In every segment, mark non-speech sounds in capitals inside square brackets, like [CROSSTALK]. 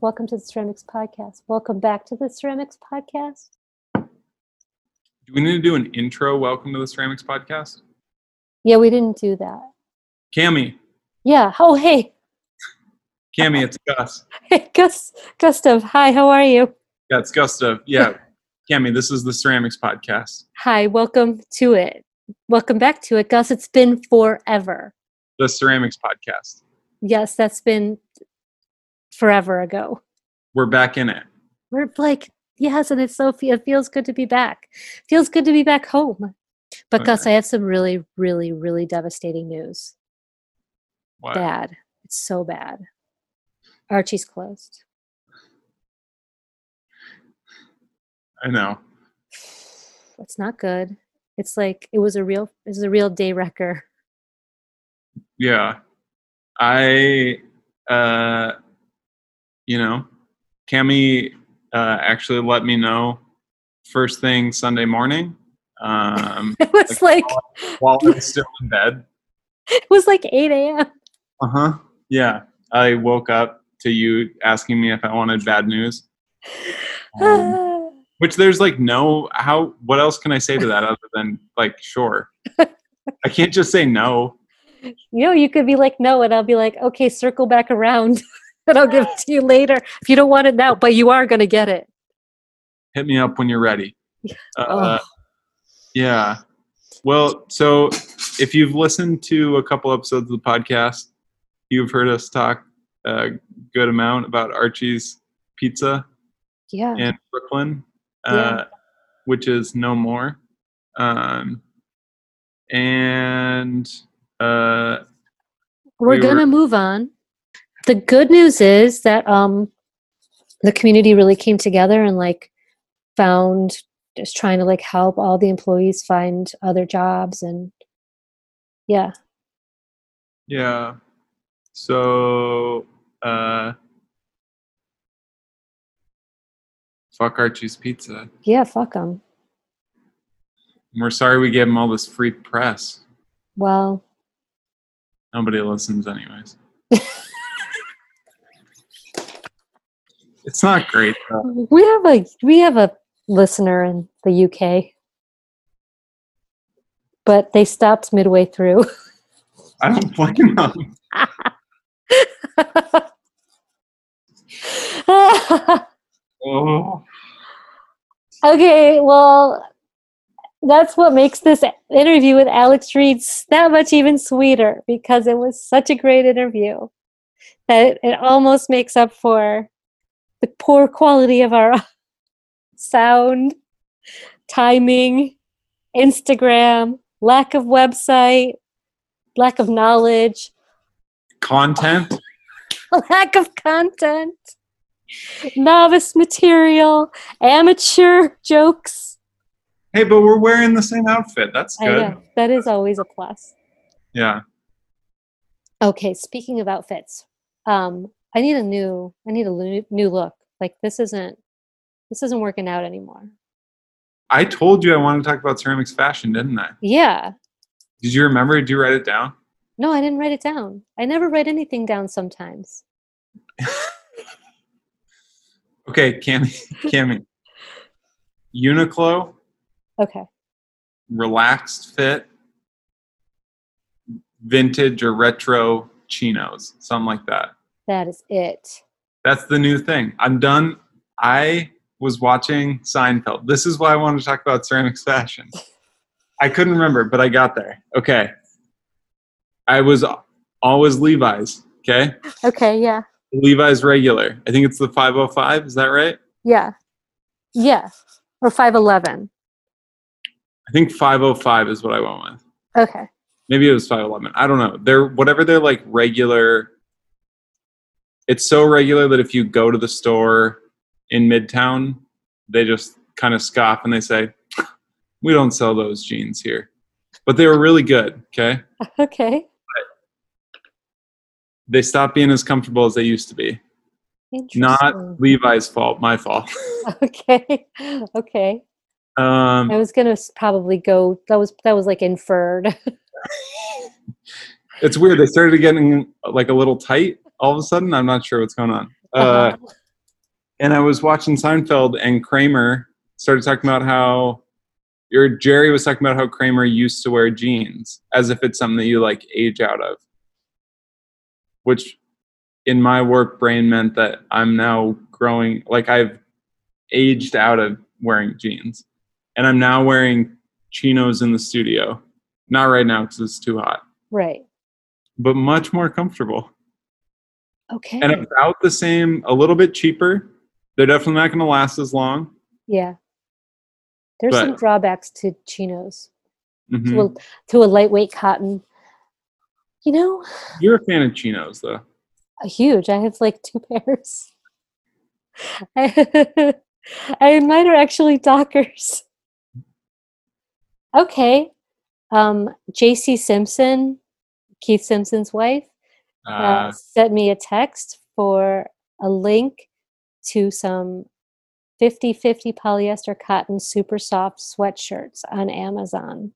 Welcome to the Ceramics Podcast. Welcome back to the Ceramics Podcast. Do we need to do an intro? Welcome to the Ceramics Podcast. Yeah, we didn't do that. Cammi, Yeah. Oh, hey. Cammi, it's Gus. [LAUGHS] Hey, Gus, Gustav. Hi, how are you? Yeah, it's Gustav. Yeah, Cammi, this is the Ceramics Podcast. Hi, welcome to it. Welcome back to it, Gus. It's been forever. The Ceramics Podcast. Yes, that's been forever ago. We're back in it. We're like, yes, and it's so it feels good to be back. Feels good to be back home. But Gus, I have some really, really, really devastating news. What? Bad. It's so bad. Archie's closed. I know. It's not good. It's like it was a real it was a real day wrecker. Yeah. I, uh, you know, Cammi uh, actually let me know first thing Sunday morning um, [LAUGHS] It was like while I was [LAUGHS] still in bed. it was like 8 a.m. Uh huh. Yeah. I woke up to you asking me if I wanted bad news. [SIGHS] Um, which there's like no how what else can I say to that other than like sure. [LAUGHS] I can't just say no. you know, you could be like, no, and I'll be like, okay, circle back around and I'll give it to you later if you don't want it now, but you are gonna get it. Hit me up when you're ready. [LAUGHS] Uh, Oh. Yeah. Well, so if you've listened to a couple episodes of the podcast, you've heard us talk a good amount about Archie's Pizza Yeah. in Brooklyn, Yeah. uh, which is no more. Um, and uh, We're we gonna move on. The good news is that um the community really came together and like found just trying to like help all the employees find other jobs and yeah. yeah, so uh, fuck Archie's Pizza. Yeah, fuck them. We're sorry we gave them all this free press. Well, Nobody listens, anyways. [LAUGHS] it's not great. Though. we have a we have a listener in the UK. But they stopped midway through. [LAUGHS] I don't blame them. Oh, [LAUGHS] okay, well, that's what makes this interview with Alex Reed that much even sweeter because it was such a great interview that it almost makes up for the poor quality of our [LAUGHS] sound, timing, Instagram, lack of website, lack of knowledge, content. [LAUGHS] lack of content, novice material, amateur jokes. Hey, but we're wearing the same outfit. That's good. that is always a plus. Yeah. Okay, speaking of outfits, um, I need a new, I need a new look. Like this isn't, this isn't working out anymore. I told you I wanted to talk about ceramics fashion, didn't I? Yeah, Did you remember? Did you write it down? no, I didn't write it down. I never write anything down. Sometimes. [LAUGHS] Okay, Cammi. [LAUGHS] Cammi. Uniqlo, Okay, relaxed fit, vintage or retro chinos, something like that. That is it. That's the new thing. I'm done. I was watching Seinfeld. This is why I wanted to talk about ceramics fashion. I couldn't remember, but I got there. Okay. I was always Levi's. Okay. Okay, yeah, Levi's regular. I think it's the 505. Is that right? yeah, yeah, or five eleven. I think 505 is what I went with. Okay, Maybe it was 511. I don't know. They're whatever they're like regular. It's so regular that if you go to the store in Midtown, they just kind of scoff and they say, "We don't sell those jeans here." But they were really good, okay? [LAUGHS] okay, They stopped being as comfortable as they used to be. Not Levi's fault, my fault. [LAUGHS] okay, okay. Um, I was gonna probably go. That was that was like inferred. [LAUGHS] it's weird. They started getting like a little tight all of a sudden. I'm not sure what's going on. Uh, Uh-huh. and I was watching Seinfeld, and Kramer started talking about how, your Jerry was talking about how Kramer used to wear jeans as if it's something that you like age out of, which in my work brain meant that I'm now growing, like I've aged out of wearing jeans, and I'm now wearing chinos in the studio. Not right now because it's too hot, Right. but much more comfortable Okay. and about the same, a little bit cheaper. They're definitely not going to last as long. yeah. There's some drawbacks to chinos, Mhm. to, a, to a lightweight cotton. You know, You're a fan of chinos, though. a huge. I have like two [LAUGHS] pairs. I, [LAUGHS] I mine are actually Dockers. Okay. Um, JC Simpson, Keith Simpson's wife, uh, Uh, sent me a text for a link to some 50 50 polyester cotton super soft sweatshirts on Amazon.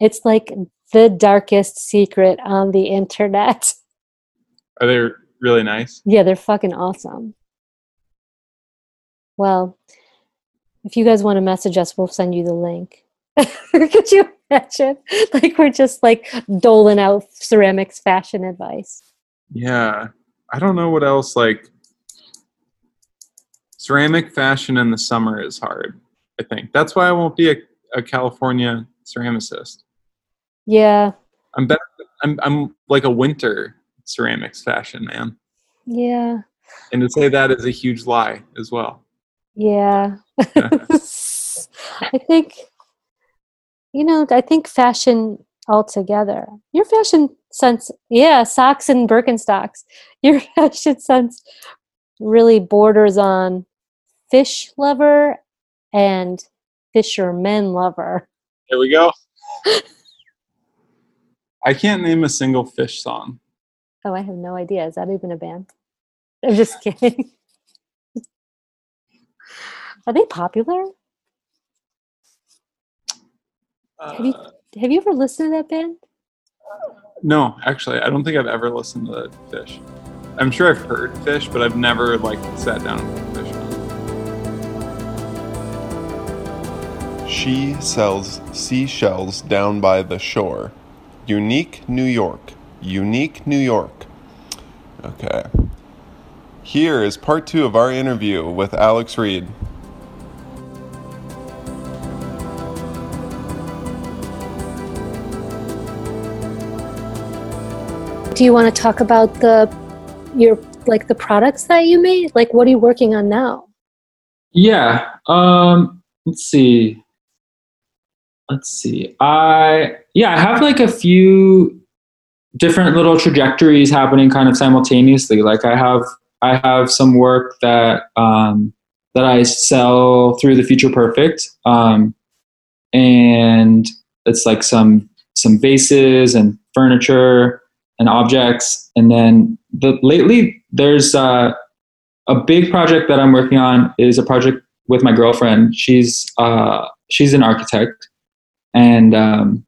It's like the darkest secret on the internet. [LAUGHS] are they really nice? Yeah, they're fucking awesome. Well, if you guys want to message us, we'll send you the link. [LAUGHS] Could you imagine? [LAUGHS] Like we're just like doling out ceramics fashion advice. Yeah. I don't know what else. Like, ceramic fashion in the summer is hard, I think. That's why I won't be a, a California ceramicist. Yeah, I'm better. I'm, I'm like a winter ceramics fashion man. yeah, And to say that is a huge lie as well. yeah. [LAUGHS] I think, you know, I think fashion altogether. Your fashion sense, yeah, socks and Birkenstocks. [LAUGHS] Your fashion sense really borders on Phish lover and fisherman lover. There we go. [LAUGHS] I can't name a single Phish song. Oh, I have no idea. Is that even a band? I'm just kidding. [LAUGHS] Are they popular? Have you- Uh, Have you ever listened to that band? no, actually, I don't think I've ever listened to the Phish. I'm sure I've heard Phish, but I've never like sat down and put Phish. She sells seashells down by the shore. Unique New York. Unique New York. Okay. Here is part two of our interview with Alex Reed. Do you want to talk about the your like the products that you made? Like what are you working on now? Yeah. Um, let's see. Let's see. I yeah, I have like a few different little trajectories happening kind of simultaneously. Like I have I have some work that um, that I sell through the Future Perfect, um, and it's like some some vases and furniture and objects. And then the lately there's uh, a big project that I'm working on is a project with my girlfriend. She's uh, she's an architect, and um,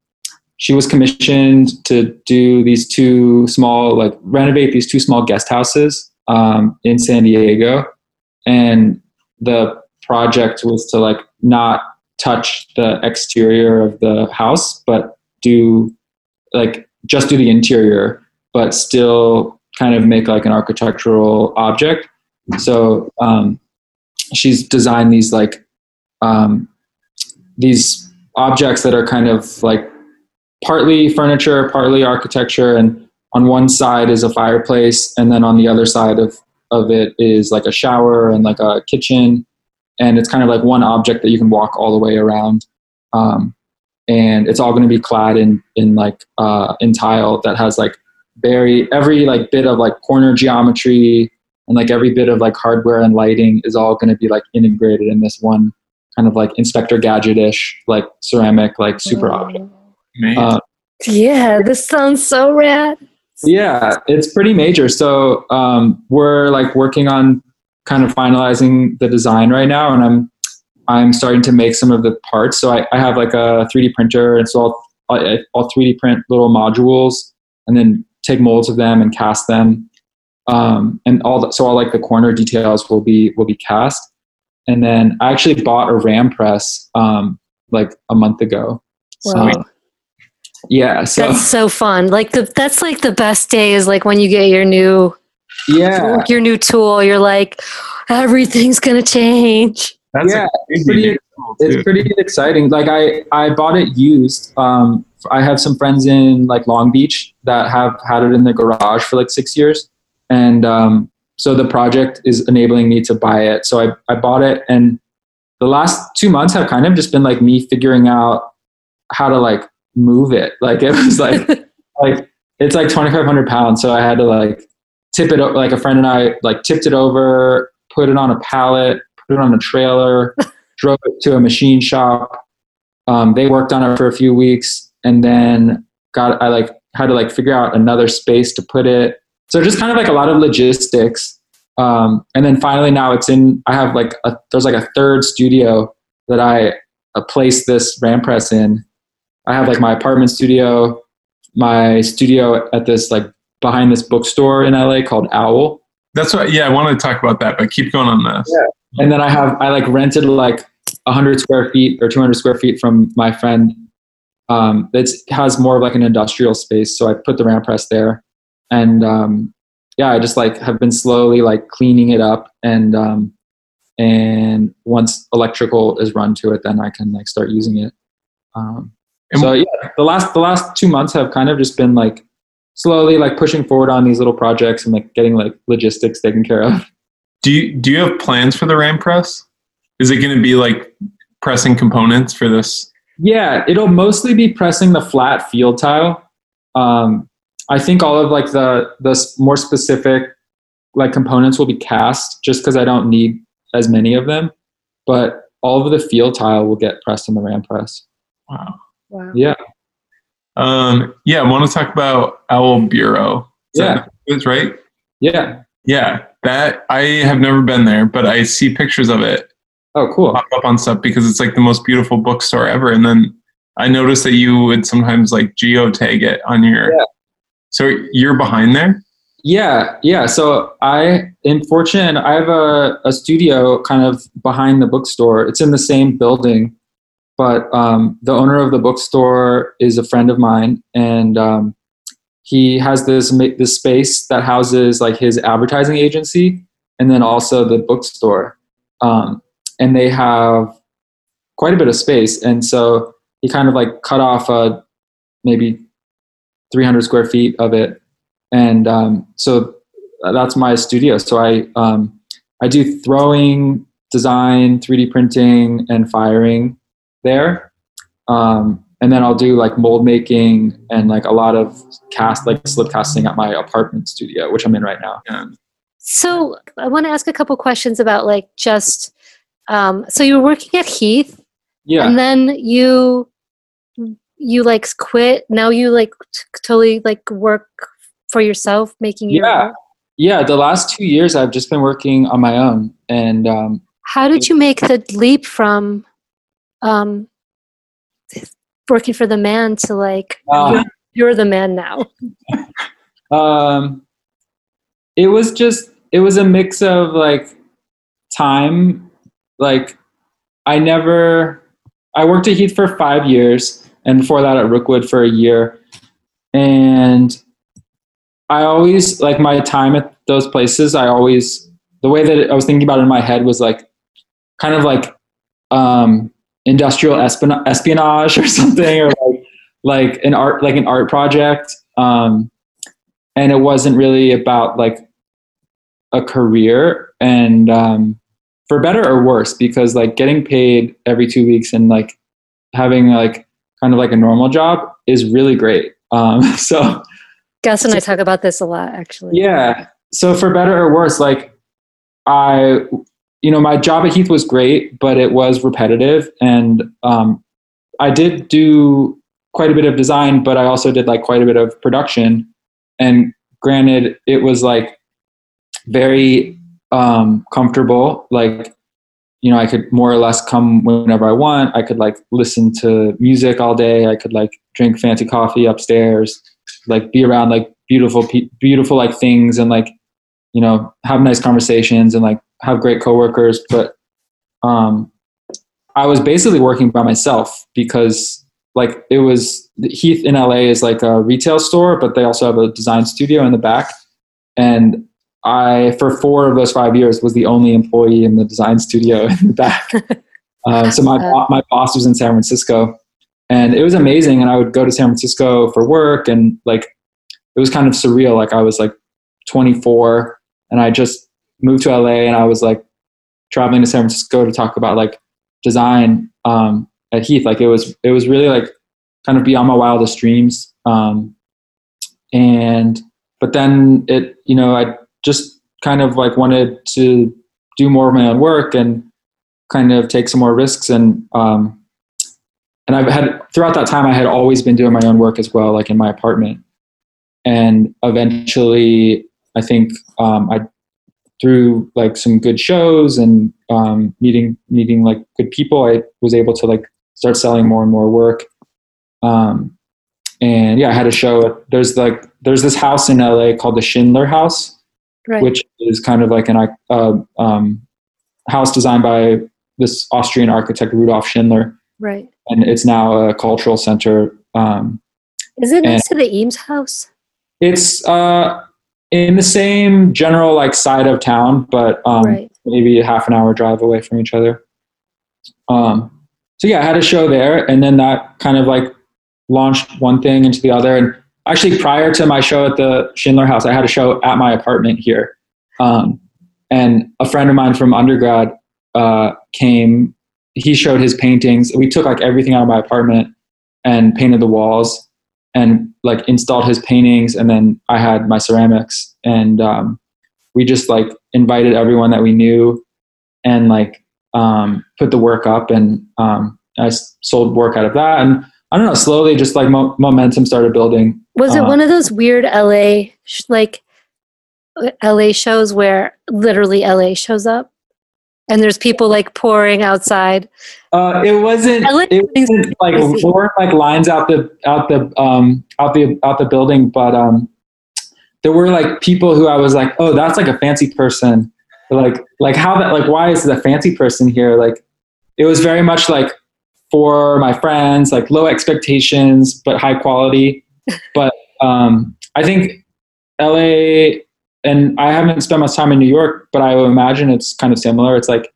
she was commissioned to do these two small, like renovate these two small guest houses um, in San Diego. And the project was to like not touch the exterior of the house, but do like just do the interior, but still kind of make like an architectural object. So um, she's designed these like um, these objects that are kind of like partly furniture, partly architecture, and on one side is a fireplace, and then on the other side of of it is like a shower and like a kitchen, and it's kind of like one object that you can walk all the way around. Um, and it's all going to be clad in in like uh, in tile that has like very every like bit of like corner geometry and like every bit of like hardware and lighting is all going to be like integrated in this one kind of like Inspector Gadget-ish like ceramic like super object. Uh, Yeah, this sounds so rad. yeah, it's pretty major. So um, we're like working on kind of finalizing the design right now, and I'm I'm starting to make some of the parts. So I, I have like a 3D printer, and so I'll, I'll 3D print little modules, and then take molds of them and cast them. um, and all the, so all like the corner details will be will be cast. And then I actually bought a ram press um, like a month ago. Wow. So, yeah, so That's so fun. Like the that's like the best day is like when you get your new yeah, your new tool. You're like everything's gonna change. That's Yeah, it's pretty- it's pretty exciting. Like I, I bought it used. Um, I have some friends in like Long Beach that have had it in their garage for like six years, and um, so the project is enabling me to buy it. So I, I bought it, and the last two months have kind of just been like me figuring out how to like move it. Like it was like [LAUGHS] like it's like 2,500 pounds, so I had to like tip it. o- Like a friend and I like tipped it over, put it on a pallet, put it on a trailer, [LAUGHS] drove it to a machine shop. Um, they worked on it for a few weeks, and then got I like had to like figure out another space to put it. So just kind of like a lot of logistics. Um, and then finally now it's in. I have like a, there's like a third studio that I uh, placed this RAM press in. I have like my apartment studio, my studio at this like behind this bookstore in LA called Owl. That's what. Yeah, I wanted to talk about that, but keep going on this. Yeah. and then I have I like rented like hundred square feet or two hundred square feet from my friend. Um, that has more of like an industrial space, so I put the RAM press there, and um, yeah, I just like have been slowly like cleaning it up, and um, and once electrical is run to it, then I can like start using it. Um, so yeah, the last the last two months have kind of just been like slowly like pushing forward on these little projects and like getting like logistics taken care of. Do you do you have plans for the RAM press? Is it going to be like pressing components for this? Yeah, it'll mostly be pressing the flat field tile. Um, I think all of like the the more specific like components will be cast, just because I don't need as many of them. But all of the field tile will get pressed in the RAM press. Wow. Wow. Yeah, Um, yeah, I want to talk about Owl Bureau. Is Yeah. that it's right. yeah. Yeah, that I have never been there, but I see pictures of it Oh, cool. pop up on stuff because it's like the most beautiful bookstore ever. And then I noticed that you would sometimes like geotag it on your. Yeah. So you're behind there. Yeah, yeah. So I in Fortune, I have a, a studio kind of behind the bookstore. It's in the same building, but um, the owner of the bookstore is a friend of mine, and um, he has this this space that houses like his advertising agency, and then also the bookstore. Um, and they have quite a bit of space, and so he kind of like cut off a maybe 300 square feet of it and um, so that's my studio. So I um, I do throwing, design, 3D printing, and firing there, um, and then I'll do like mold making and like a lot of cast like slip casting at my apartment studio, which I'm in right now. So I want to ask a couple questions about like just um so you were working at Heath Yeah, and then you you like quit now you like t- totally like work for yourself making your Yeah. own? yeah. The last two years I've just been working on my own, and um, how did you make the leap from um working for the man to like uh, you're, you're the man now [LAUGHS] Um, it was just it was a mix of like time. Like I never I worked at Heath for five years, and before that at Rookwood for a year, and I always like my time at those places. I always the way that I was thinking about it in my head was like kind of like um, industrial espionage, or [LAUGHS] something, or like like an art like an art project. Um, and it wasn't really about like a career and um, for better or worse because like getting paid every two weeks and like having like kind of like a normal job is really great. Um, [LAUGHS] so gus and i talk about this a lot actually. Yeah. So for better or worse like i you know my job at heath was great but it was repetitive. And um, i did do quite a bit of design but i also did like quite a bit of production. And granted it was like very um, comfortable like you know i could more or less come whenever i want i could like listen to music all day i could like drink fancy coffee upstairs like be around like beautiful beautiful like things and like you know, have nice conversations and like have great coworkers. But um, I was basically working by myself because like it was Heath in LA is like a retail store, but they also have a design studio in the back. And I, for four of those five years, was the only employee in the design studio [LAUGHS] in the back. uh, [LAUGHS] so my Uh. my boss was in San Francisco, and it was amazing. And I would go to San Francisco for work, and like it was kind of surreal. Like I was like 24, and I just moved to LA, and I was like traveling to San Francisco to talk about like design um, at Heath. Like it was it was really like kind of beyond my wildest dreams. Um, and but then it you know I just kind of like wanted to do more of my own work and kind of take some more risks and um, and I've had throughout that time I had always been doing my own work as well, like in my apartment. And eventually, I think um, I through like some good shows and um, meeting meeting like good people, I was able to like start selling more and more work. Um, and yeah, I had a show. There's like there's this house in LA called the Schindler House, Right. which is kind of like an uh, um, house designed by this Austrian architect Rudolf Schindler, right. and it's now a cultural center. Um, Is it next to the Eames house? it's uh, in the same general like side of town, but um, right. maybe a half an hour drive away from each other. Um, so yeah, I had a show there, and then that kind of like launched one thing into the other. And actually, prior to my show at the Schindler House, I had a show at my apartment here, um, and a friend of mine from undergrad uh, came. He showed his paintings. We took like everything out of my apartment and painted the walls and like installed his paintings. And then i had my ceramics. And um, we just like invited everyone that we knew and like um, put the work up. And um, i sold work out of that. And i don't know slowly just like mo- momentum started building Was it Uh, one of those weird LA sh- like uh, LA shows where literally LA shows up? And there's people like pouring outside? uh, it wasn't it wasn't like there weren't like lines out the out the um out the out the building but um there were like people who i was like oh that's like a fancy person. Like like how that like why is the fancy person here? Like it was very much like for my friends like low expectations but high quality but um i think la and i haven't spent much time in new york but i imagine it's kind of similar. It's like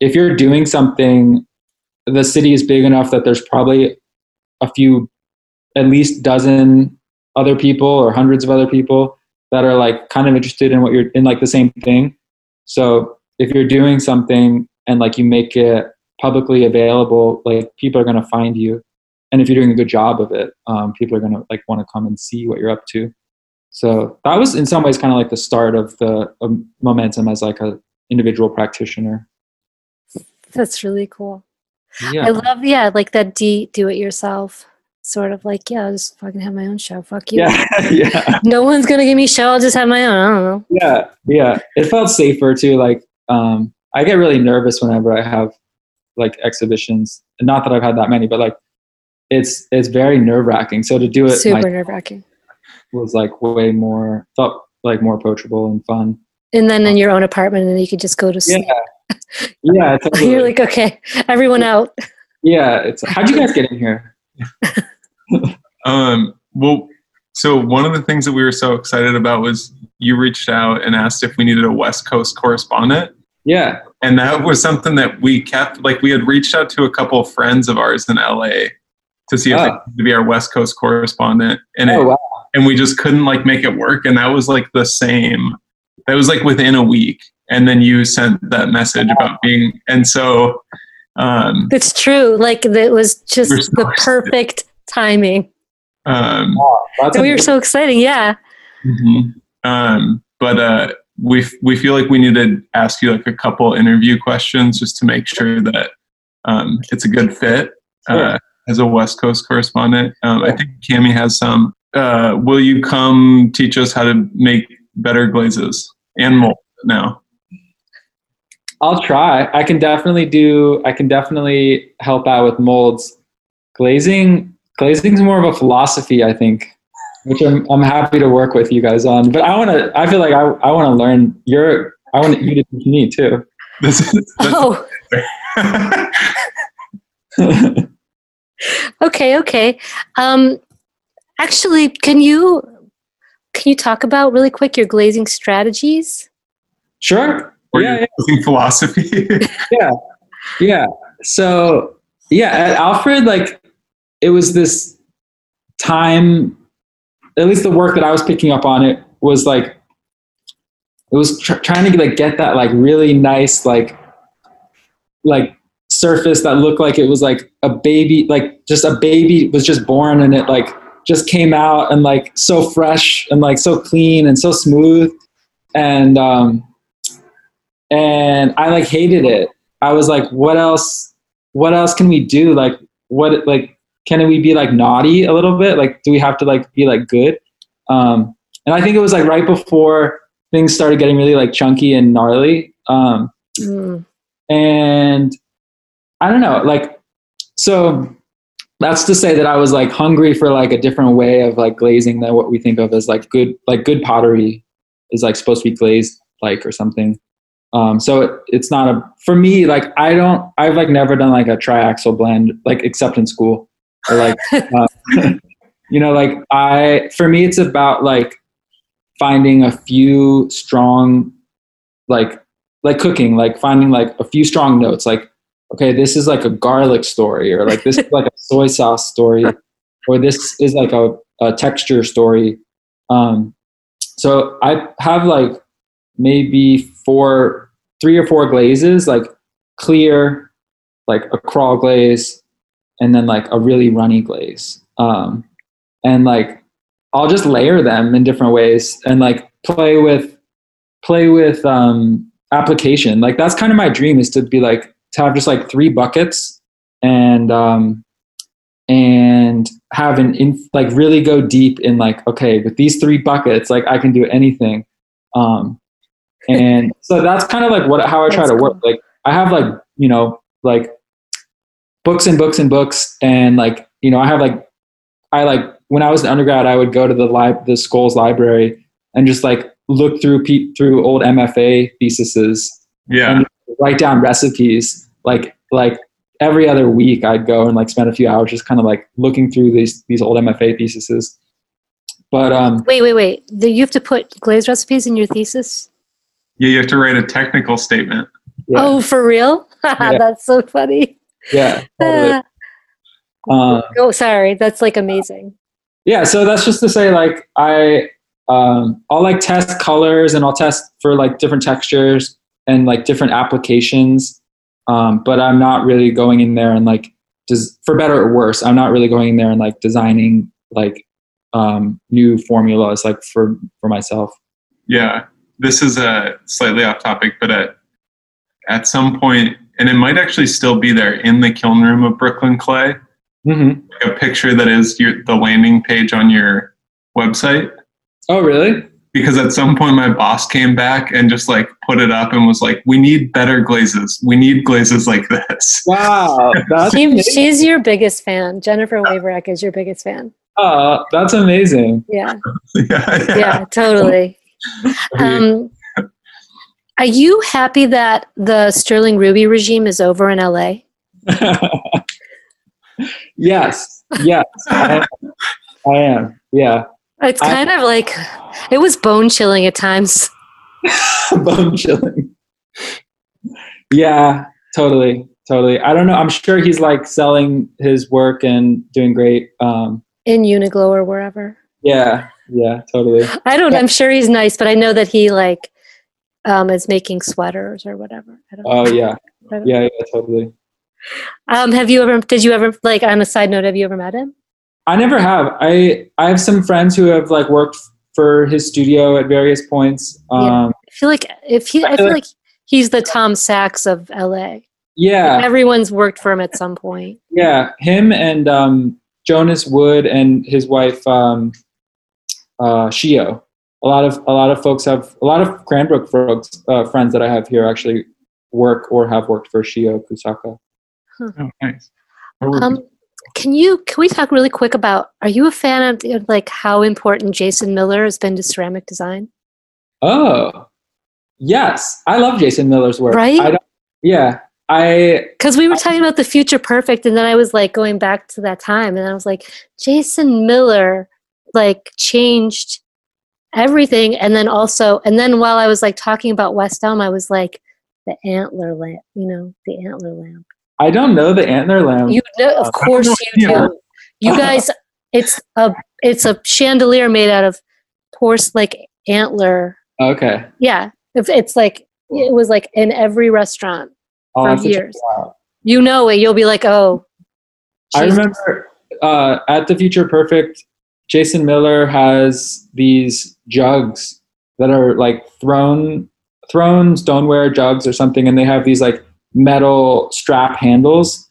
if you're doing something the city is big enough that there's probably a few at least dozen other people or hundreds of other people that are like kind of interested in what you're in like the same thing. So if you're doing something and like you make it publicly available like people are going to find you and if you're doing a good job of it um, people are going to like want to come and see what you're up to so that was in some ways kind of like the start of the of momentum as like a individual practitioner That's really cool. yeah I love yeah, like that D do it yourself. Sort of like, yeah, I'll just fucking have my own show. Fuck you. yeah [LAUGHS] yeah [LAUGHS] No one's gonna give me a show, I'll just have my own. I don't know. yeah yeah it felt safer too like um i get really nervous whenever i have like exhibitions not that i've had that many but like it's it's very nerve wracking so to do it Super nerve wracking. was like way more felt like more approachable and fun And then in your own apartment and you could just go to yeah sleep. [LAUGHS] yeah [LAUGHS] totally. You're like, okay, everyone out. yeah it's how'd you guys get in here [LAUGHS] Um, well, so one of the things that we were so excited about was you reached out and asked if we needed a West Coast correspondent. yeah And that was something that we kept, like, we had reached out to a couple of friends of ours in LA to see if they Oh. could be our West Coast correspondent. And, oh it, wow and we just couldn't, like, make it work. And that was, like, the same. That was, like, within a week. And then you sent that message about being, and so, um, It's true. Like it was just so the excited. perfect timing. um, Wow, that's And we were so exciting. Yeah. Mhm. Um, but uh, we we feel like we need to ask you like a couple interview questions just to make sure that um, it's a good fit uh, Sure. As a West Coast correspondent. Um, I think Cammi has some. Uh, will you come teach us how to make better glazes and mold now? I'll try. I can definitely do. I can definitely help out with molds. Glazing, glazing is more of a philosophy, I think. which I'm I'm happy to work with you guys on. But I want to. I feel like I I want to learn your. I want you to teach me too. This is, [LAUGHS] Oh, [LAUGHS] [LAUGHS] okay, okay. Um, actually, can you can you talk about really quick your glazing strategies? sure. or Yeah, your cooking philosophy. [LAUGHS] yeah yeah so yeah at alfred like it was this time at least the work that i was picking up on it was like it was tr- trying to like get that like really nice like like surface that looked like it was like a baby like just a baby was just born and it like just came out and like so fresh and like so clean and so smooth and um and i like hated it I was like, what else? What else can we do? Like, what? Like, can we be like naughty a little bit? Like, do we have to like be like good? Um, and I think it was like right before things started getting really like chunky and gnarly. Um, Mm. and I don't know, like, so that's to say that I was like hungry for like a different way of like glazing than what we think of as like good, like good pottery is like supposed to be glazed like or something. Um, so it, it's not a for me like I don't I've like never done like a triaxial blend like except in school or like uh, [LAUGHS] [LAUGHS] you know like I for me it's about like finding a few strong like like cooking like finding like a few strong notes like okay this is like a garlic story or like this is like a [LAUGHS] soy sauce story or this is like a, a texture story um so I have like maybe four, three or four glazes, like clear, like a crawl glaze, and then like a really runny glaze. Um, and like I'll just layer them in different ways and like play with play with um, application. Like that's kind of my dream is to be like have just like three buckets and um, and have an in like really go deep in like okay with these three buckets like I can do anything. Um, and [LAUGHS] so that's kind of like what how I try That's to work. cool. Like I have like you know like books and books and books, and like you know I have like I like when I was an undergrad I would go to the li- the school's library and just like look through pe- through old MFA theses yeah. and write down recipes like like every other week I'd go and like spend a few hours just kind of like looking through these these old MFA theses. But um Wait, wait, wait. Do you have to put glaze recipes in your thesis? Yeah, you have to write a technical statement. yeah, Oh, for real? [LAUGHS] Yeah. That's so funny. yeah, totally. Uh, [LAUGHS] Um, oh, sorry. That's like amazing. yeah so that's just to say like i um, i'll like test colors and i'll test for like different textures and like different applications um, but i'm not really going in there and like does for better or worse i'm not really going in there and like designing like um, new formulas like for for myself Yeah. This is a slightly off topic, but at at some point, and it might actually still be there in the kiln room of Brooklyn Clay, mm-hmm. a picture that is your the landing page on your website. oh really Because at some point my boss came back and just like put it up and was like, "We need better glazes. We need glazes like this." [LAUGHS] wow that's She, she's your biggest fan. Jennifer Waverick is your biggest fan. Uh, that's amazing Yeah, [LAUGHS] yeah, yeah, totally. [LAUGHS] Um, are you happy that the Sterling Ruby regime is over in LA? yes yes I am. I am yeah It's I- kind of like it was bone chilling at times. [LAUGHS] bone chilling. Yeah, totally, totally. I don't know. I'm sure he's like selling his work and doing great. Um, in Uniqlo or wherever. yeah, yeah, totally. I don't. I'm sure he's nice, but I know that he like um, is making sweaters or whatever. I don't Oh know. yeah, I don't yeah, yeah, totally. Um, have you ever? Did you ever like on a side note? Have you ever met him? I never have. I I have some friends who have like worked for his studio at various points. Yeah. Um, I feel like if he, I I feel feel like he's the Tom Sachs of LA. yeah, Everyone's worked for him at some point. yeah. Him and um, Jonas Wood and his wife um, uh, Shio. A lot of a lot of folks have a lot of Cranbrook folks uh, friends that I have here actually work or have worked for Shio Kusaka. Oh, nice. Um, can you can we talk really quick about are you a fan of of, like how important Jason Miller has been to ceramic design? Oh, yes. I love Jason Miller's work. Right? Yeah. I Because we were talking about the future perfect, and then I was like going back to that time, and I was like, Jason Miller like changed everything, and then also, and then while I was like talking about West Elm, I was like, the antler lamp, you know, the antler lamp. I don't know the antler lamp. You know, of course you do. You guys, it's a it's a chandelier made out of horse like antler. okay. Yeah, it's, like it was like in every restaurant. I'll For to check years. You know it. You'll be like, oh. I remember uh, at the Future Perfect, Jason Miller has these jugs that are like thrown thrown stoneware jugs or something, and they have these like metal strap handles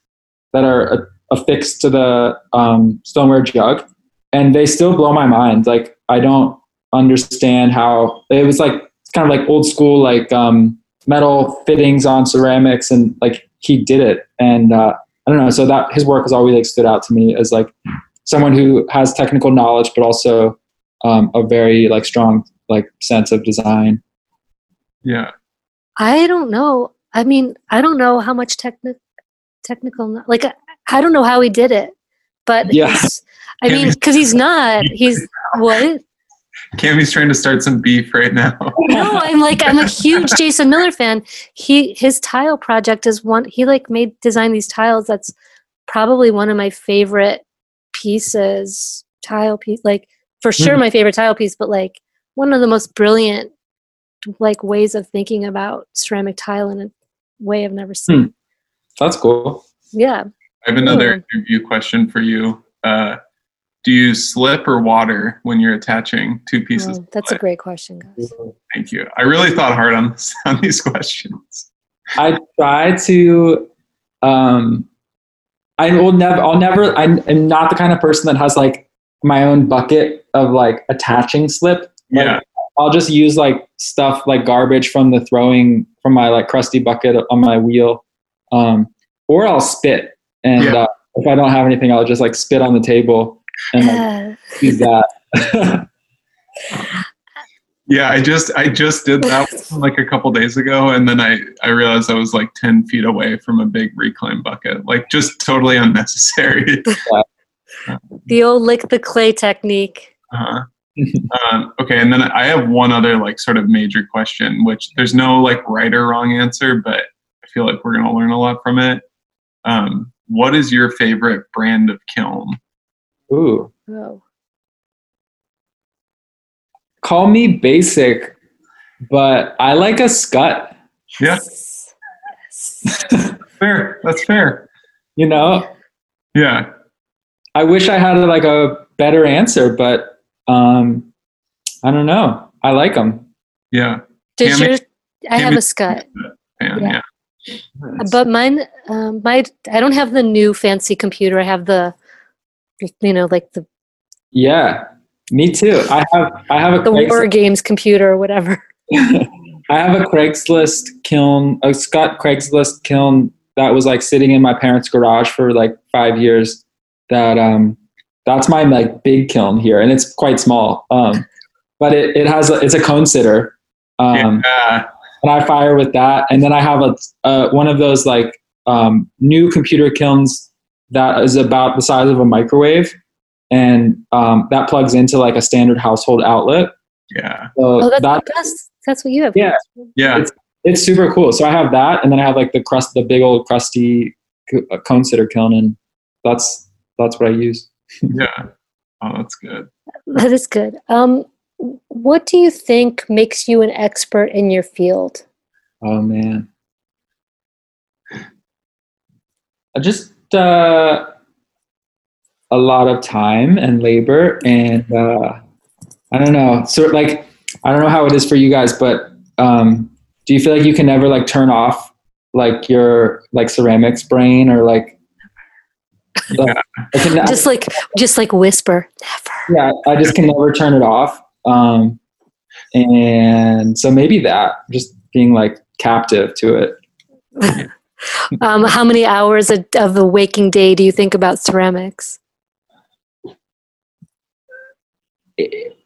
that are a- affixed to the um, stoneware jug, and they still blow my mind. Like I don't understand how it was like it's kind of like old school like um, metal fittings on ceramics, and like he did it, and uh, I don't know. So that his work has always like stood out to me as like someone who has technical knowledge, but also um, a very like strong like sense of design. Yeah. I don't know. I mean, I don't know how much technical technical like I, I don't know how he did it, but Yeah. I mean, because he's not. He's what? Cammi's trying to start some beef right now. No, I'm like I'm a huge [LAUGHS] Jason Miller fan. He his tile project is one. He like made design these tiles. That's probably one of my favorite pieces. Tile piece, like for sure Mhm. my favorite tile piece, but like one of the most brilliant like ways of thinking about ceramic tile in a way I've never seen. That's cool. Yeah. I have another Hmm. interview question for you. Uh, do you slip or water when you're attaching two pieces? Oh, of that's a great question, guys. Thank you. I really thought hard on this, [LAUGHS] on these questions. I try to. Um, I will never. I'll never. I am not the kind of person that has like my own bucket of like attaching slip. Like, Yeah. I'll just use like stuff like garbage from the throwing from my like crusty bucket on my wheel, um, or I'll spit. And Yeah. uh, if I don't have anything, I'll just like spit on the table and like, [SIGHS] use that. [LAUGHS] Yeah, I just I just did that like a couple days ago, and then I I realized I was like ten feet away from a big reclaim bucket, like just totally [LAUGHS] unnecessary. the old lick the clay technique. Uh-huh. [LAUGHS] um, okay, and then I have one other like sort of major question, which there's no like right or wrong answer, but I feel like we're gonna learn a lot from it. Um, what is your favorite brand of kiln? Ooh, Oh. call me basic, but I like a Skutt. Yeah, [LAUGHS] fair. That's fair. You know, Yeah, I wish I had like a better answer, but um, I don't know. I like them. yeah. Does Tammy- your I have Tammy- a Skutt. Fan, Yeah. yeah. But mine, um, my I don't have the new fancy computer. I have the, you know, like the Yeah, me too. I have I have a the Craigslist, war games computer or whatever. [LAUGHS] [LAUGHS] I have a Craigslist kiln, a Skutt Craigslist kiln that was like sitting in my parents' garage for like five years. That um, that's my like big kiln here, and it's quite small. Um, but it, it has a, it's a cone sitter. Um, yeah. and I fire with that. And then I have a uh, one of those like um, new computer kilns that is about the size of a microwave, and um, that plugs into like a standard household outlet. Yeah. So Oh, that's that that's, that's what you have. Yeah. Yeah. It's- it's super cool. So I have that, and then I have like the crust, the big old crusty uh, cone sitter kiln, and that's that's what I use. [LAUGHS] Yeah. Oh, that's good. That is good. Um, what do you think makes you an expert in your field? Oh man. I just uh, a lot of time and labor and uh, I don't know. Sort of like I don't know how it is for you guys, but um, do you feel like you can never like turn off like your like ceramics brain or like, like I can, Just like just like whisper. Never. yeah, I just can never turn it off. Um, and so maybe that just being like captive to it. [LAUGHS] um, how many hours of, of a waking day do you think about ceramics?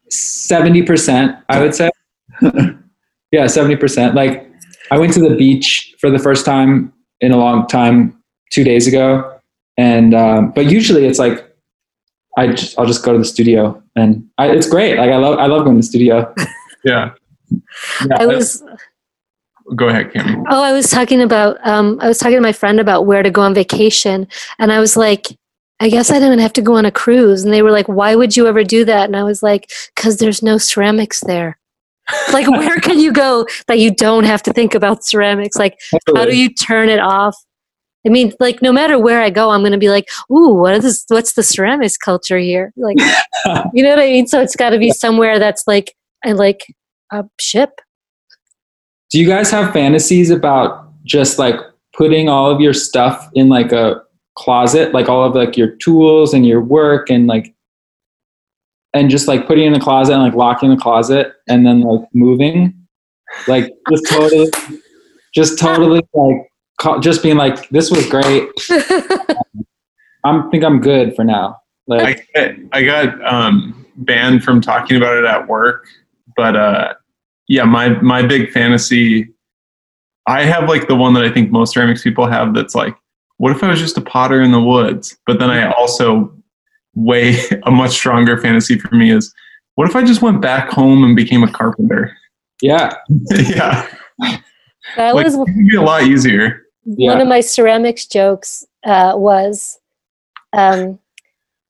Seventy percent, I would say. [LAUGHS] yeah, seventy percent. Like I went to the beach for the first time in a long time two days ago, and um, but usually it's like I just I'll just go to the studio and I, it's great. Like I love I love going to the studio. [LAUGHS] Yeah. Yeah, I was Go ahead, Cammi. oh, I was talking about um, I was talking to my friend about where to go on vacation, and I was like, I guess I didn't have to go on a cruise, and they were like, Why would you ever do that? And I was like, Because there's no ceramics there. [LAUGHS] like, where can you go that you don't have to think about ceramics? Like, how do you turn it off? I mean, like, no matter where I go, I'm going to be like, "Ooh, what is this? What's the ceramics culture here?" Like, [LAUGHS] you know what I mean? So it's got to be somewhere that's like, I like a ship. Do you guys have fantasies about just like putting all of your stuff in like a closet, like all of like your tools and your work and like and just like putting in the closet and like locking the closet and then like moving? Like just totally just totally like just being like this was great. [LAUGHS] I'm think I'm good for now. Like I got, I got um, banned from talking about it at work, but uh, yeah, my my big fantasy. I have like the one that I think most ceramics people have. That's like, what if I was just a potter in the woods? But then I also way [LAUGHS] a much stronger fantasy for me is, what if I just went back home and became a carpenter? yeah. [LAUGHS] yeah, that like, was it would be a lot easier. Yeah. one of my ceramics jokes uh, was um,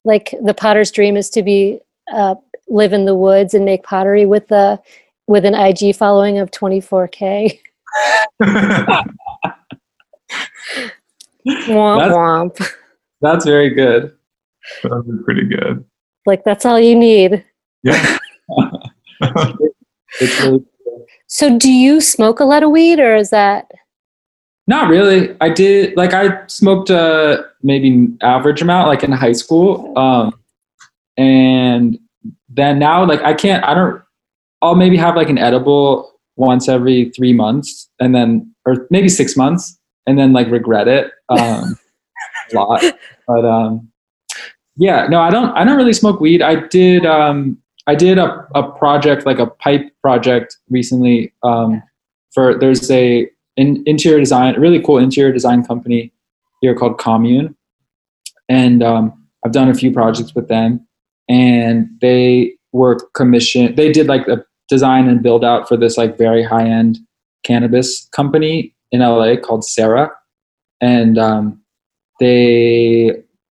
like the potter's dream is to be uh, live in the woods and make pottery with the with an IG following of 24k. [LAUGHS] Womp That's- womp. That's very good. that would pretty good. Like that's all you need. Yeah. [LAUGHS] [LAUGHS] It's really So do you smoke a lot of weed or is that Not really. I did like I smoked a maybe average amount like in high school. Um and then now like I can't I don't I'll maybe have like an edible once every 3 months and then or maybe 6 months and then like regret it um a lot. But um yeah, no, I don't I don't really smoke weed. I did um I did a, a project like a pipe project recently um for there's a in, interior design, a really cool interior design company here called Commune, and um, I've done a few projects with them, and they were commissioned. They did like a design and build out for this like very high end cannabis company in LA called Sarah, and um, they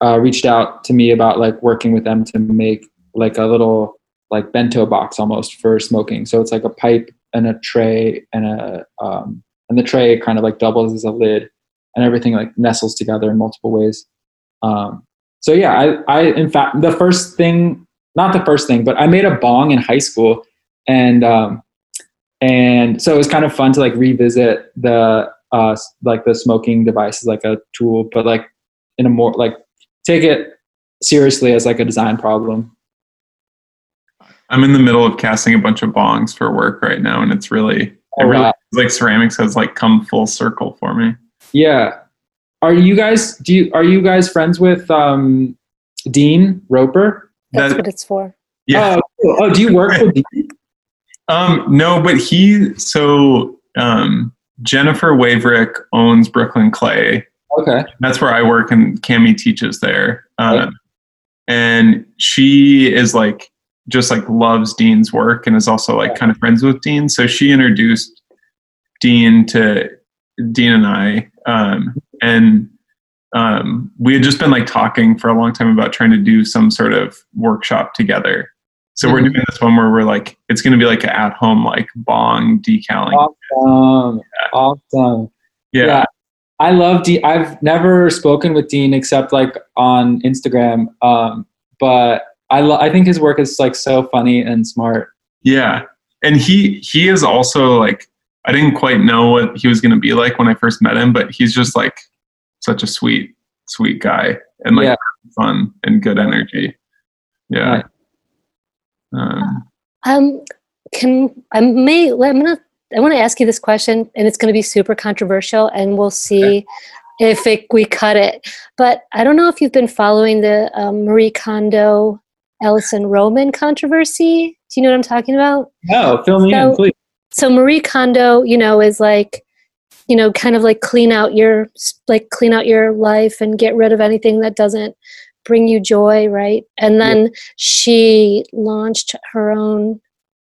uh, reached out to me about like working with them to make like a little like bento box almost for smoking. So it's like a pipe and a tray and a um, and the tray kind of like doubles as a lid and everything like nestles together in multiple ways. Um, so yeah I, I in fact the first thing not the first thing but i made a bong in high school and um, and so it was kind of fun to like revisit the uh, like the smoking device as like a tool but like in a more like take it seriously as like a design problem. I'm in the middle of casting a bunch of bongs for work right now, and it's really, it really wow. like ceramics has like come full circle for me. yeah are you guys do you are you guys friends with um, dean roper that's That- what it's for? Yeah. Oh, cool. oh, do you work with Dean? Um, no, but he so um, Jennifer Waverick owns Brooklyn Clay. Okay. That's where I work, and Cammi teaches there. Um, Right. And she is like just like loves Dean's work and is also like kind of friends with Dean. So she introduced Dean to Dean and I, um, and um, we had just been like talking for a long time about trying to do some sort of workshop together. So we're Mhm. doing this one where we're like, it's going to be like an at home like bong decaling. Awesome. Awesome. yeah. Yeah. I love Dean. I've never spoken with Dean except like on Instagram. Um, but I lo- I think his work is like so funny and smart. Yeah. And he he is also like I didn't quite know what he was going to be like when I first met him, but he's just like such a sweet sweet guy and like Yeah. fun and good energy. Yeah. Right. Um, Um, can I may I'm gonna I want to ask you this question, and it's going to be super controversial, and we'll see if it, we cut it. But I don't know if you've been following the um, Marie Kondo, Alison Roman controversy. Do you know what I'm talking about? No, fill me So- in, please. so Marie Kondo, you know, is like, you know, kind of like clean out your like clean out your life and get rid of anything that doesn't bring you joy, right? And then she launched her own,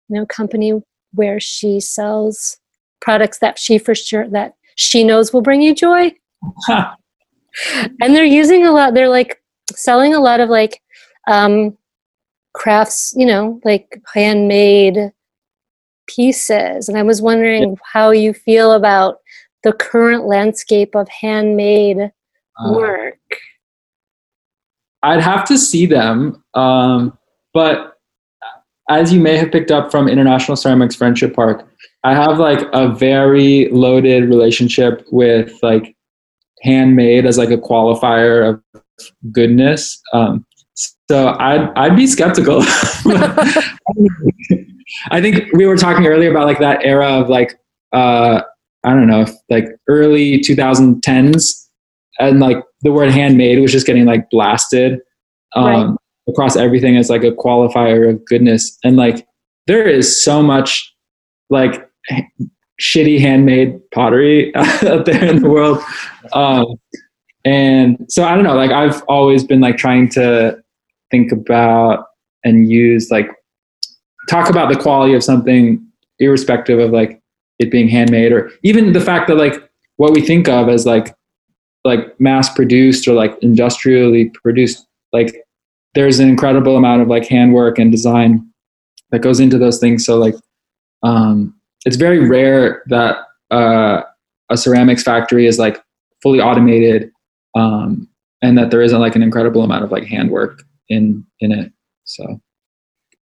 you know, company where she sells products that she for sure that she knows will bring you joy. [LAUGHS] and they're using a lot they're like selling a lot of like um crafts you know like handmade pieces. And i was wondering how you feel about the current landscape of handmade Uh, work. I'd have to see them, um, but as you may have picked up from International Ceramics Friendship Park, I have like a very loaded relationship with like handmade as like a qualifier of goodness. Um, so I'd I'd be skeptical. [LAUGHS] I think we were talking earlier about like that era of like uh, I don't know, like early 2010s, and like the word handmade was just getting like blasted um, Right. across everything as like a qualifier of goodness. And like there is so much like shitty handmade pottery [LAUGHS] out there in the world. Um, and so I don't know, like I've always been like trying to think about and use like talk about the quality of something irrespective of like it being handmade or even the fact that like what we think of as like like mass produced or like industrially produced like there's an incredible amount of like handwork and design that goes into those things. So like um it's very rare that uh a ceramics factory is like fully automated um and that there isn't like an incredible amount of like handwork in in it so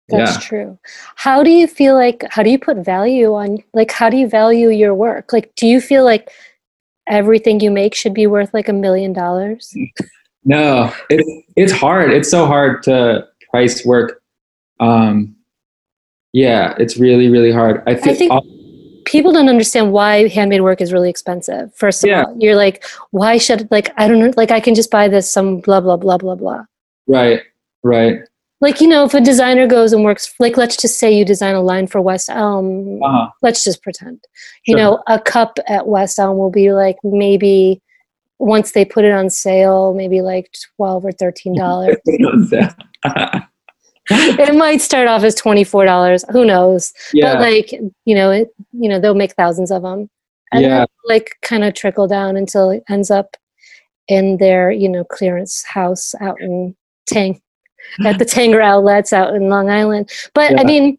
that's yeah true how do you feel like how do you put value on like how do you value your work like do you feel like everything you make should be worth like a million dollars [LAUGHS] No, it's it's hard. It's so hard to price work. Um, yeah, it's really really hard. I, thi- I think people don't understand why handmade work is really expensive. First of Yeah. all, you're like, why should like I don't know, like I can just buy this some blah blah blah blah blah. Right, right. Like you know, if a designer goes and works, like let's just say you design a line for West Elm. Uh-huh. Let's just pretend, you know, a cup at West Elm will be like maybe once they put it on sale, maybe like twelve or thirteen [LAUGHS] dollars. [LAUGHS] it might start off as twenty four dollars. Who knows? yeah, but like you know it you know they'll make thousands of them and Yeah. like kind of trickle down until it ends up in their you know clearance house out in tang [LAUGHS] at the tanger outlets out in long island but i mean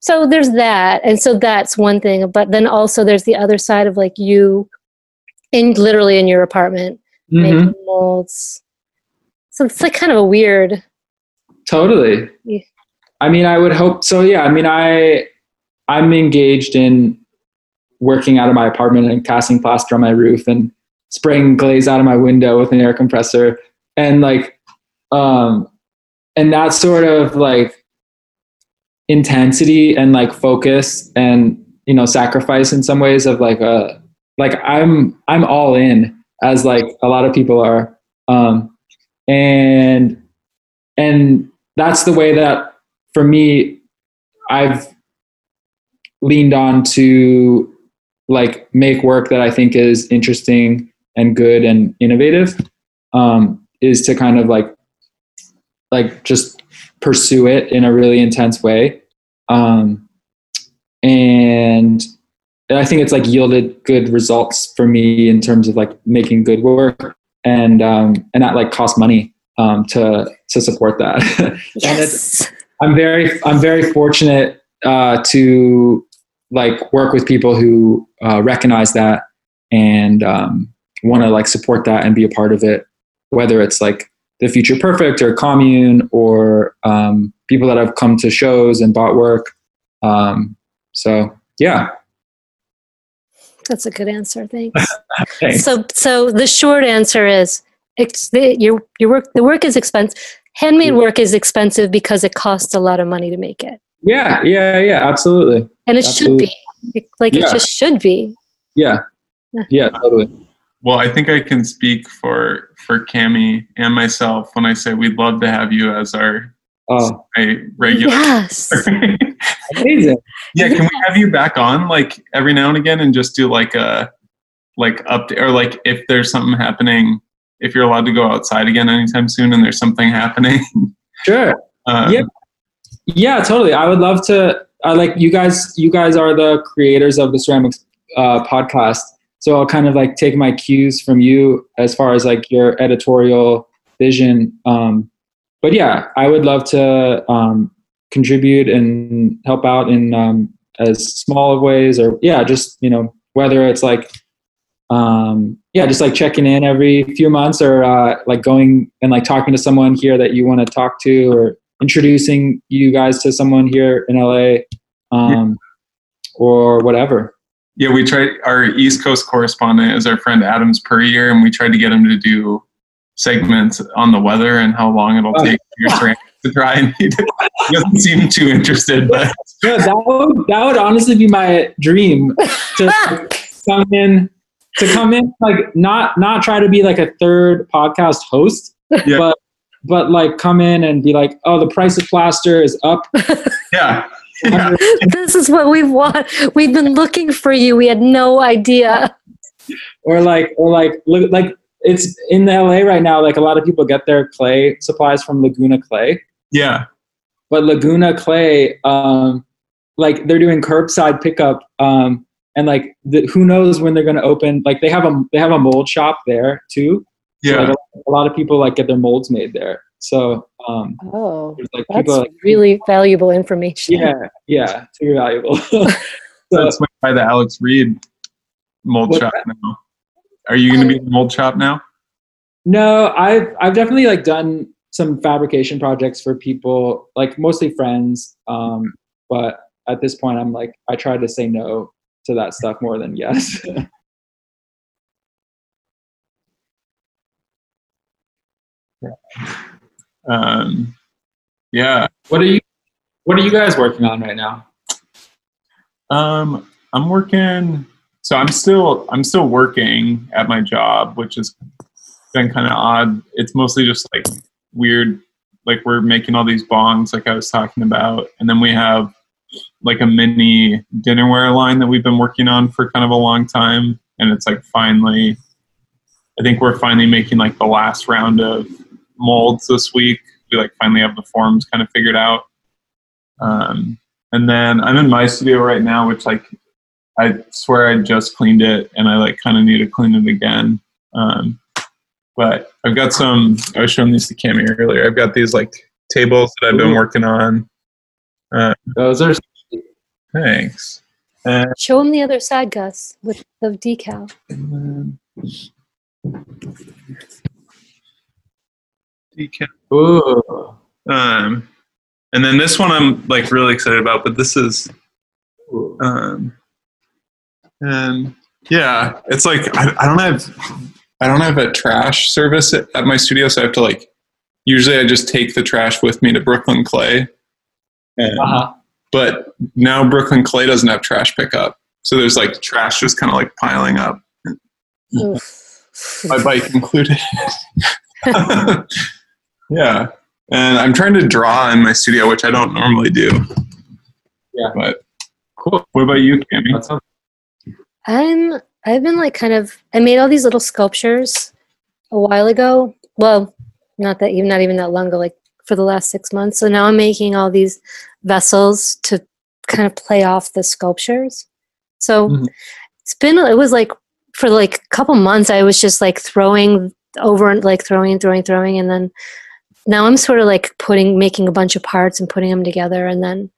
so there's that and so that's one thing but then also there's the other side of like you in literally in your apartment Mhm. making molds so it's like kind of a weird totally. Yeah. I mean, I would hope so. Yeah, I mean, I I'm engaged in working out of my apartment and casting plaster on my roof and spraying glaze out of my window with an air compressor and like um and that sort of like intensity and like focus and you know sacrifice in some ways of like a like i'm i'm all in as like a lot of people are. Um and and that's the way that for me i've leaned on to like make work that i think is interesting and good and innovative um, is to kind of like like just pursue it in a really intense way. Um, and i think it's like yielded good results for me in terms of like making good work and um, and that like cost money um, to to support that. [LAUGHS] And it's yes. I'm very I'm very fortunate uh, to like work with people who uh, recognize that and um, want to like support that and be a part of it, whether it's like the Future Perfect or Commune or um, people that have come to shows and bought work. Um, so yeah, that's a good answer thanks [LAUGHS] thanks. So, so the short answer is, it's the, your your work. The work is expensive. Handmade work is expensive because it costs a lot of money to make it, yeah, yeah, yeah, absolutely. and it should be. Like Yeah. it just should be. Yeah. Yeah, totally. Well, I think I can speak for for Cammi and myself when I say we'd love to have you as our Oh, regular. Yes. [LAUGHS] amazing. yeah, can we have you back on like every now and again and just do like a like update or like if there's something happening, if you're allowed to go outside again anytime soon and there's something [LAUGHS] happening. Sure. um, Yeah. Yeah, totally. I would love to. I like you guys. You guys are the creators of the ceramics uh, podcast, so I'll kind of like take my cues from you as far as like your editorial vision. Um, but yeah, I would love to um, contribute and help out in um, as small of ways, or yeah, just you know whether it's like um, yeah, just like checking in every few months, or uh, like going and like talking to someone here that you want to talk to, or introducing you guys to someone here in LA, um, or whatever. Yeah, we tried our East Coast correspondent is our friend Adams Purrier, and we tried to get him to do segments on the weather and how long it'll Oh. take for your ceramics [LAUGHS] to dry. And [LAUGHS] he doesn't seem too interested, but Yeah, that would that would honestly be my dream to [LAUGHS] come in to come in like not not try to be like a third podcast host, Yeah. but but like come in and be like, oh, the price of plaster is up. yeah. Yeah. [LAUGHS] this is what we've want. We've been looking for you. We had no idea. or like or like look like it's in LA right now. Like a lot of people get their clay supplies from Laguna Clay, Yeah. but Laguna Clay, um, like they're doing curbside pickup, um, and like the, who knows when they're going to open? Like they have a they have a mold shop there too. So, Yeah. like a, a lot of people like get their molds made there. So um, Oh, like that's people like really valuable information. yeah yeah it's very valuable. [LAUGHS] so, That's by the Alex Reed mold What's shop now. Are you going to be in the mold shop now? No, I've I've definitely like done some fabrication projects for people, like mostly friends. Um, but at this point, I'm like I try to say no to that stuff more than yes. [LAUGHS] Um, yeah. what are you What are you guys working on right now? Um, I'm working. So I'm still I'm still working at my job, which has been kind of odd. It's mostly just like weird. Like we're making all these bongs, like I was talking about, and then we have like a mini dinnerware line that we've been working on for kind of a long time, and it's like finally. I think we're finally making like the last round of molds this week. We like finally have the forms kind of figured out. Um, and then I'm in my studio right now, which like I swear I just cleaned it, and I like kind of need to clean it again. Um, but I've got some. I was showing these to Cammi earlier. I've got these like tables that I've been working on. Uh, Those are Thanks. And Show them the other side, Gus, with the decal. Then- ooh. Um, and then this one I'm like really excited about, but this is um, and yeah, it's like I, I don't have I don't have a trash service at, at my studio, so I have to like usually I just take the trash with me to Brooklyn Clay, and, Uh-huh. but now Brooklyn Clay doesn't have trash pickup, so there's like trash just kind of like piling up, Oof. my bike included. [LAUGHS] [LAUGHS] yeah, and I'm trying to draw in my studio, which I don't normally do. Yeah. but Cool. what about you, Cammi? Sounds I'm I've been like kind of I made all these little sculptures a while ago. Well, not that even not even that long ago, like for the last six months. So now I'm making all these vessels to kind of play off the sculptures. So Mhm. it's been it was like for like a couple months I was just like throwing over and like throwing and throwing, throwing, and then now I'm sort of like putting making a bunch of parts and putting them together and then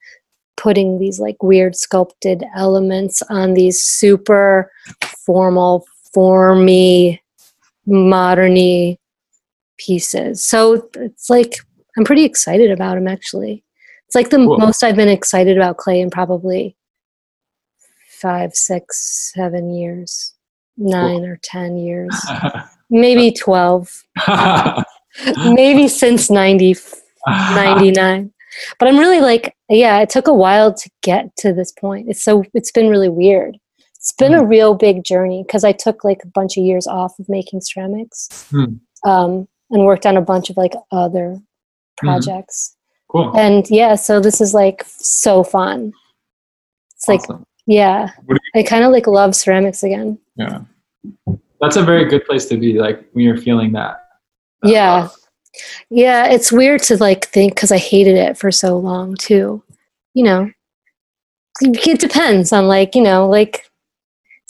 putting these like weird sculpted elements on these super formal, formy, moderny pieces. So it's like I'm pretty excited about them actually. It's like the Cool. most I've been excited about clay in probably five, six, seven years, nine or ten years, [LAUGHS] maybe twelve, [LAUGHS] maybe [LAUGHS] since 90, 99. but I'm really like, yeah, it took a while to get to this point. It's so it's been really weird. It's been a real big journey because I took like a bunch of years off of making ceramics, Hmm. um, and worked on a bunch of like other projects. Cool. And yeah, so this is like so fun. It's like yeah, I kind of like love ceramics again. Yeah. That's a very good place to be, like when you're feeling that. Yeah. Yeah, it's weird to like think because I hated it for so long too. You know, it depends on like you know like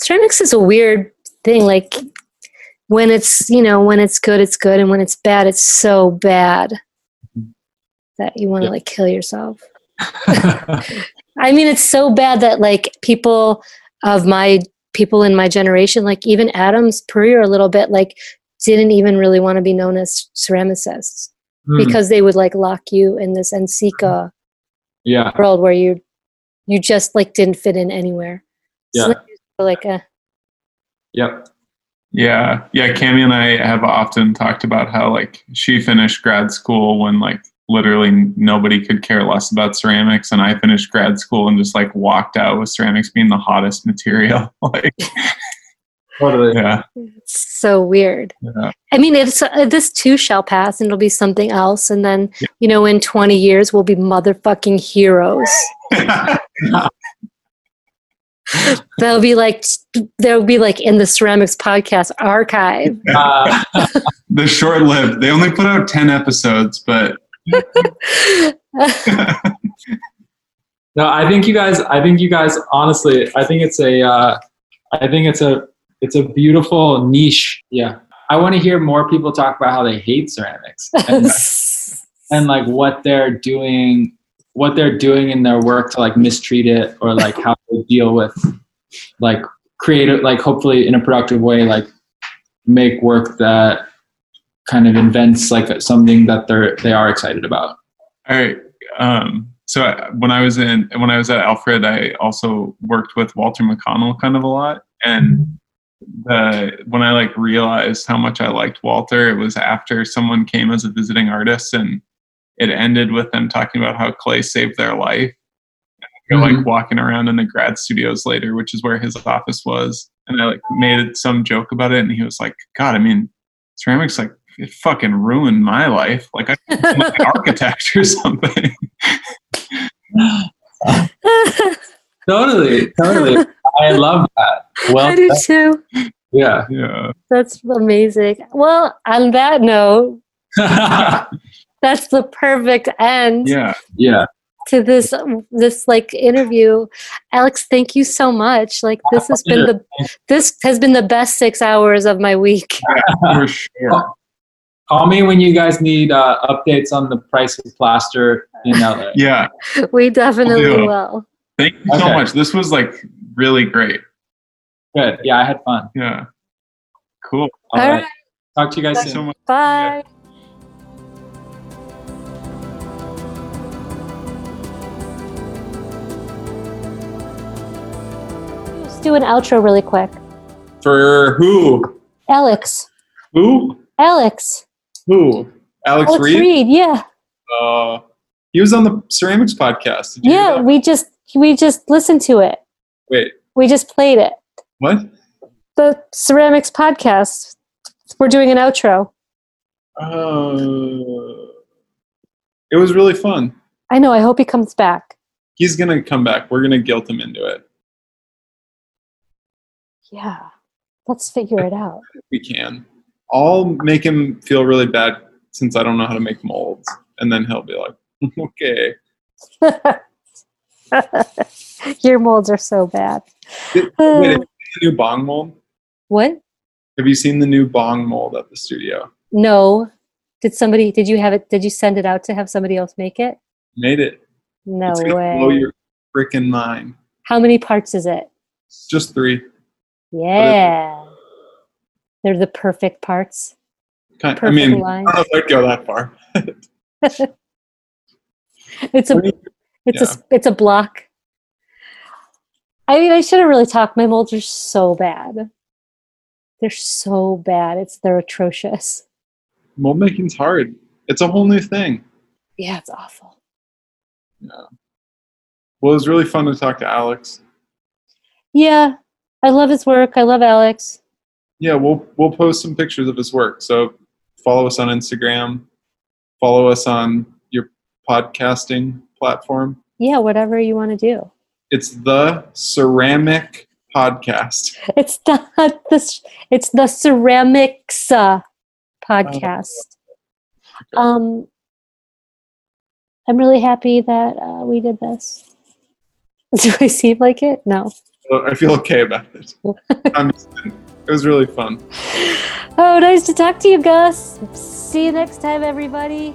ceramics is a weird thing. Like when it's you know when it's good, it's good, and when it's bad, it's so bad that you want to Yeah. like kill yourself. [LAUGHS] I mean, it's so bad that like people of my people in my generation, like even Adam's career, a little bit like didn't even really want to be known as ceramicists Hmm. because they would like lock you in this NCECA yeah. world where you you just like didn't fit in anywhere. Yeah. So then like, uh, Yep. Yeah. Yeah. Cammi and I have often talked about how like she finished grad school when like literally nobody could care less about ceramics and I finished grad school and just like walked out with ceramics being the hottest material. [LAUGHS] like Totally. yeah. it's so weird. Yeah. I mean, it's uh, this too shall pass, and it'll be something else. And then Yeah. you know, in twenty years, we'll be motherfucking heroes. [LAUGHS] They'll be like, they'll be like in the ceramics podcast archive. Uh, [LAUGHS] the short lived. They only put out 10 episodes, but [LAUGHS] no, I think you guys. I think you guys. Honestly, I think it's a. Uh, I think it's a. It's a beautiful niche. Yeah. I want to hear more people talk about how they hate ceramics and, [LAUGHS] and like what they're doing, what they're doing in their work to like mistreat it or like how they deal with like create it, like hopefully in a productive way, like make work that kind of invents like something that they're they are excited about. All right. Um, so I, when I was in when I was at Alfred, I also worked with Walter McConnell kind of a lot, and the when I like realized how much I liked Walter, it was after someone came as a visiting artist, and it ended with them talking about how clay saved their life. You're like mm-hmm. walking around in the grad studios later, which is where his office was, and I like made some joke about it, and he was like, "God, I mean, ceramics like." It fucking ruined my life. Like I like [LAUGHS] architect or something. [LAUGHS] Totally, totally. I love that. Well, I do too. yeah. Yeah. That's amazing. Well, on that note, [LAUGHS] that's the perfect end Yeah. yeah. to this this like interview. Alex, thank you so much. Like this has been the this has been the best six hours of my week. [LAUGHS] For sure. Call me when you guys need uh, updates on the price of plaster in LA. Yeah. [LAUGHS] We definitely will. Thank you so much. This was like really great. Good. Yeah, I had fun. Yeah. Cool. All All right. right. Talk to you guys Thanks soon. so much. Bye. Let's do an outro really quick. For who? Alex. Who? Alex. Who? Alex, Alex Reed? Reed. Yeah. Uh, he was on the ceramics podcast. Did you Yeah. We just we just listened to it. Wait, We just played it. What? The ceramics podcast. We're doing an outro. Uh, it was really fun. I know. I hope he comes back. He's gonna come back. We're gonna guilt him into it. Yeah. Let's figure it out. [LAUGHS] We can. I'll make him feel really bad since I don't know how to make molds, and then he'll be like, [LAUGHS] "Okay." [LAUGHS] Your molds are so bad. Wait, have you seen the new bong mold? What? Have you seen the new bong mold at the studio? No. Did somebody? Did you have it? Did you send it out to have somebody else make it? Made it. No it's way. blow your freaking mind. How many parts is it? Just three. Yeah. They're the perfect parts. Kind, I Perfect mean, line. I don't know if I'd go that far. [LAUGHS] [LAUGHS] It's a What do you- it's a it's a block. I mean, I should have really talked. My molds are so bad. They're so bad. It's they're atrocious. mold making's hard. It's a whole new thing. Yeah, it's awful. Yeah. Well, it was really fun to talk to Alex. Yeah, I love his work. I love Alex. Yeah, we'll we'll post some pictures of his work. So follow us on Instagram. Follow us on your podcasting platform. Yeah, whatever you want to do. It's the Ceramic Podcast. It's not the it's the ceramics uh, podcast. Okay. Um, I'm really happy that uh, we did this. [LAUGHS] Do I seem like it? No. I feel okay about it. [LAUGHS] It was really fun. Oh, nice to talk to you, Gus. See you next time, everybody.